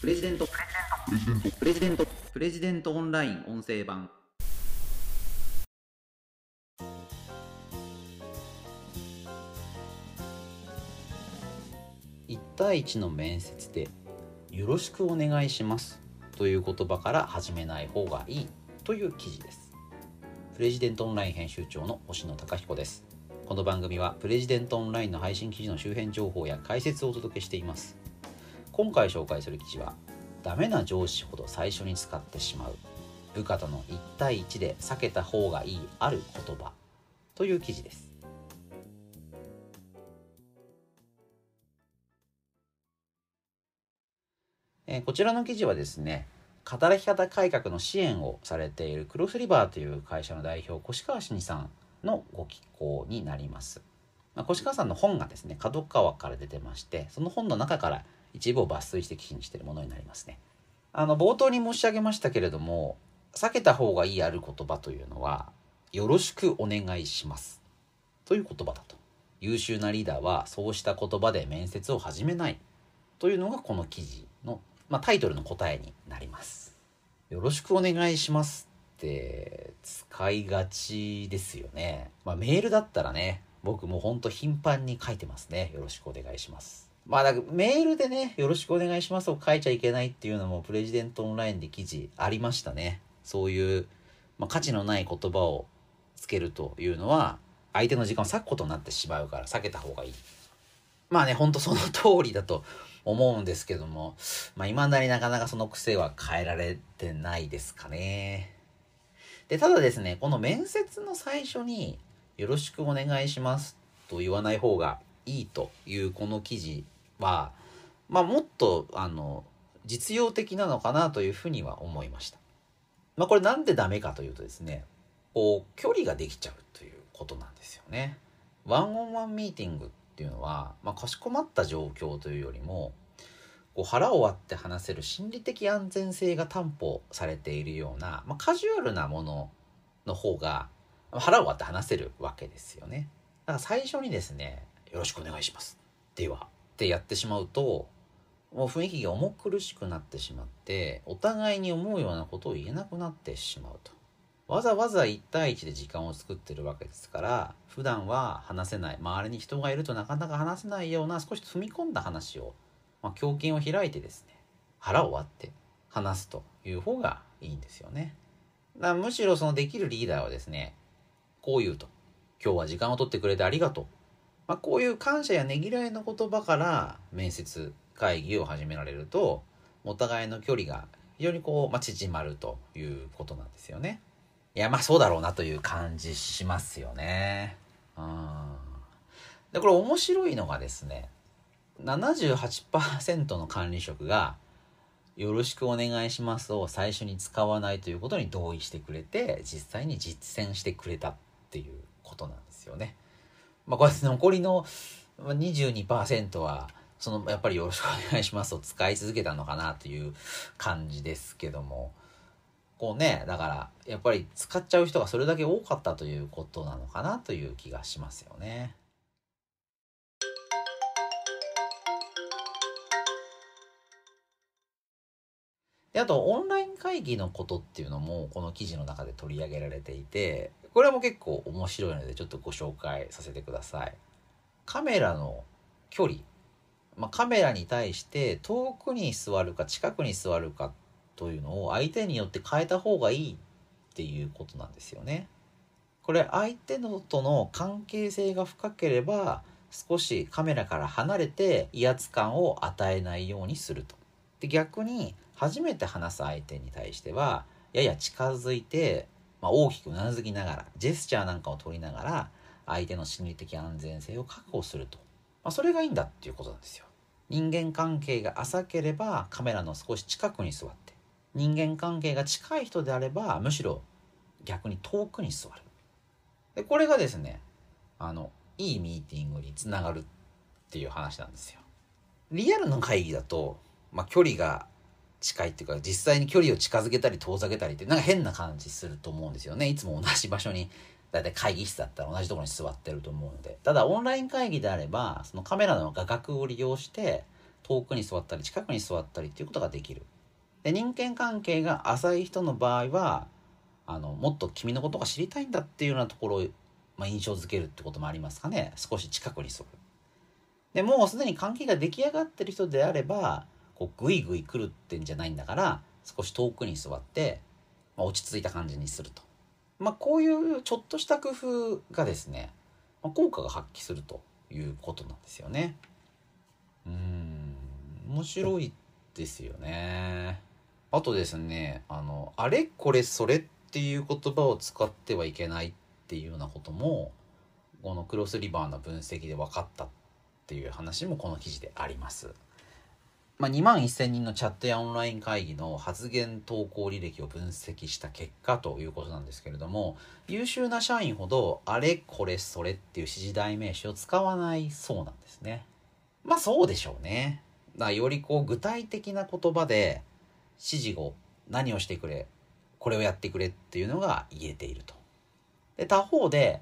プレジデント。プレジデント。プレジデントオンライン音声版。1対1の面接で「よろしくお願いします」という言葉から始めない方がいい。という記事です。プレジデントオンライン編集長の星野貴彦です。この番組はプレジデントオンラインの配信記事の周辺情報や解説をお届けしています。今回紹介する記事はダメな上司ほど最初に使ってしまう部下との1対1で避けた方がいいある言葉という記事ですえこちらの記事はですね働き方改革の支援をされているクロスリバーという会社の代表越川真さんのご寄稿になります。まあ、越川さんの本がですね角川から出てましてその本の中から一部を抜粋して記事にしているものになりますね。あの冒頭に申し上げましたけれども避けた方がいいある言葉というのは「よろしくお願いします」という言葉だと。優秀なリーダーはそうした言葉で面接を始めないというのがこの記事のまあ、タイトルの答えになります。よろしくお願いしますって使いがちですよね。まあ、メールだったらね、僕もほんと頻繁に書いてますね。よろしくお願いします。まあ、だかメールでね、よろしくお願いしますを書いちゃいけないっていうのもプレジデントオンラインで記事ありましたね。そういう、まあ、価値のない言葉をつけるというのは、相手の時間を割くことになってしまうから避けた方がいい。まあね、ほんとその通りだと思うんですけども、まあ、未だになかなかその癖は変えられてないですかね。で、ただですね、この面接の最初に、よろしくお願いしますと言わない方がいいというこの記事は、まあ、もっと、あの、実用的なのかなというふうには思いました。まあ、これなんでダメかというとですね、こう、距離ができちゃうということなんですよね。ワンオンワンミーティングっていうのは、まあ、かしこまった状況というよりもこう腹を割って話せる心理的安全性が担保されているような、まあ、カジュアルなものの方が腹を割って話せるわけですよね。だから最初にですね「よろしくお願いします」ではってやってしまうともう雰囲気が重苦しくなってしまってお互いに思うようなことを言えなくなってしまうと。わざわざ1対1で時間を作ってるわけですから普段は話せない周りに人がいるとなかなか話せないような少し踏み込んだ話を、まあ、胸筋を開いてですね腹を割って話すという方がいいんですよね。だむしろそのできるリーダーはですねこう言うと今日は時間を取ってくれてありがとう、まあ、こういう感謝やねぎらいの言葉から面接会議を始められるとお互いの距離が非常にこう、まあ、縮まるということなんですよね。いや、まあそうだろうなという感じしますよね。うん。で、これ面白いのがですね、78%の管理職が、よろしくお願いしますを最初に使わないということに同意してくれて、実際に実践してくれたっていうことなんですよね。まあこれ残りの22%は、そのやっぱりよろしくお願いしますと使い続けたのかなという感じですけども、こうね、だから、やっぱり使っちゃう人がそれだけ多かったということなのかなという気がしますよね。であと、オンライン会議のことっていうのも、この記事の中で取り上げられていて、これも結構面白いので、ちょっとご紹介させてください。カメラの距離。まあ、カメラに対して遠くに座るか近くに座るかというのを相手によって変えた方がいいっていうことなんですよね。これ相手のとの関係性が深ければ少しカメラから離れて威圧感を与えないようにすると。で逆に初めて話す相手に対してはやや近づいて、まあ、大きくうなずきながらジェスチャーなんかを取りながら相手の心理的安全性を確保すると、まあ、それがいいんだっていうことなんですよ。人間関係が浅ければカメラの少し近くに座って。人間関係が近い人であればむしろ逆に遠くに座る。でこれがですねあのいいミーティングにつながるっていう話なんですよ。リアルの会議だと、まあ、距離が近いっていうか実際に距離を近づけたり遠ざけたりってなんか変な感じすると思うんですよねいつも同じ場所にだいたい会議室だったら同じところに座ってると思うのでただオンライン会議であればそのカメラの画角を利用して遠くに座ったり近くに座ったりっていうことができる。で人間関係が浅い人の場合はあのもっと君のことが知りたいんだっていうようなところを、まあ、印象づけるってこともありますかね少し近くに座る。でもうすでに関係が出来上がってる人であればこうグイグイ来るってんじゃないんだから少し遠くに座って、まあ、落ち着いた感じにすると。まあ、こういうちょっとした工夫がですね、まあ、効果が発揮するということなんですよね。うん面白いですよね。あとですねあのあれこれそれっていう言葉を使ってはいけないっていうようなこともこのクロスリバーの分析で分かったっていう話もこの記事であります。まあ、2万1000人のチャットやオンライン会議の発言投稿履歴を分析した結果ということなんですけれども優秀な社員ほどあれこれそれっていう指示代名詞を使わないそうなんですね。まあそうでしょうね。だよりこう具体的な言葉で指示を何をしてくれこれをやってくれっていうのが言えていると。で他方で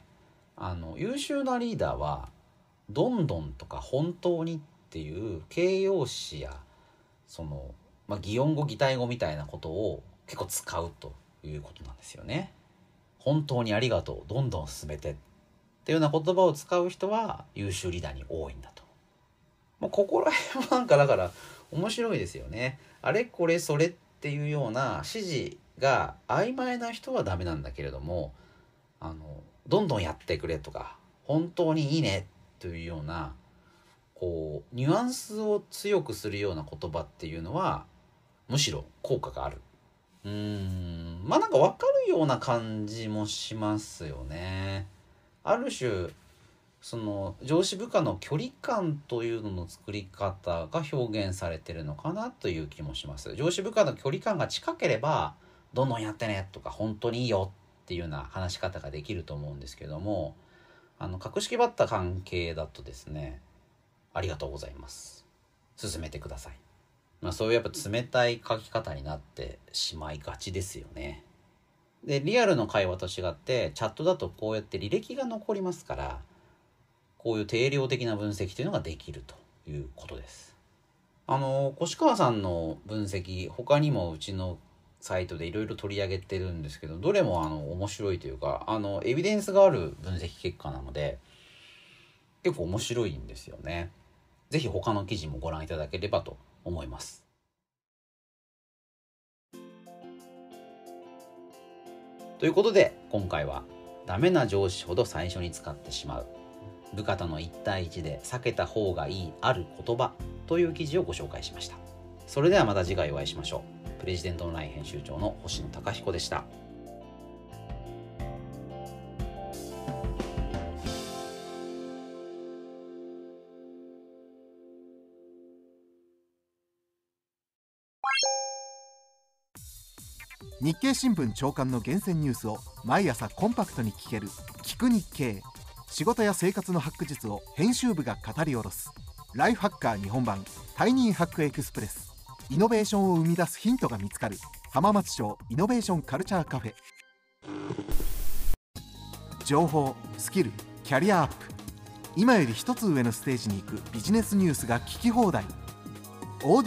あの優秀なリーダーは「どんどん」とか「本当に」っていう形容詞やその、まあ、擬音語擬態語みたいなことを結構使うということなんですよね。本当にありがとうどんどん進めてっていうような言葉を使う人は優秀リーダーに多いんだと。まあ、ここら辺もなんかだから面白いですよね。あれこれそれっていうような指示が曖昧な人はダメなんだけれどもあのどんどんやってくれとか本当にいいねというようなこうニュアンスを強くするような言葉っていうのはむしろ効果がある。うーん。まあなんか分かるような感じもしますよね。ある種その上司部下の距離感というのの作り方が表現されてるのかなという気もします。上司部下の距離感が近ければどんどんやってねとか本当にいいよっていうような話し方ができると思うんですけどもあの格式ばった関係だとですねありがとうございます。進めてください。まあそういうやっぱ冷たい書き方になってしまいがちですよね。でリアルの会話と違ってチャットだとこうやって履歴が残りますからこういう定量的な分析というのができるということです。あの越川さんの分析他にもうちのサイトでいろいろ取り上げてるんですけどどれもあの面白いというかあのエビデンスがある分析結果なので結構面白いんですよね。ぜひ他の記事もご覧いただければと思います。ということで今回はダメな上司ほど最初に使ってしまう部下との1対1で避けた方がいいある言葉という記事をご紹介しました。それではまた次回お会いしましょう。プレジデントオンライン編集長の星野貴彦でした。日経新聞長官の厳選ニュースを毎朝コンパクトに聞ける「聞く日経」仕事や生活のハック術を編集部が語り下ろす。ライフハッカー日本版タイニーハックエクスプレス。イノベーションを生み出すヒントが見つかる。浜松町イノベーションカルチャーカフェ。情報スキルキャリアアップ。今より一つ上のステージに行くビジネスニュースが聞き放題。オ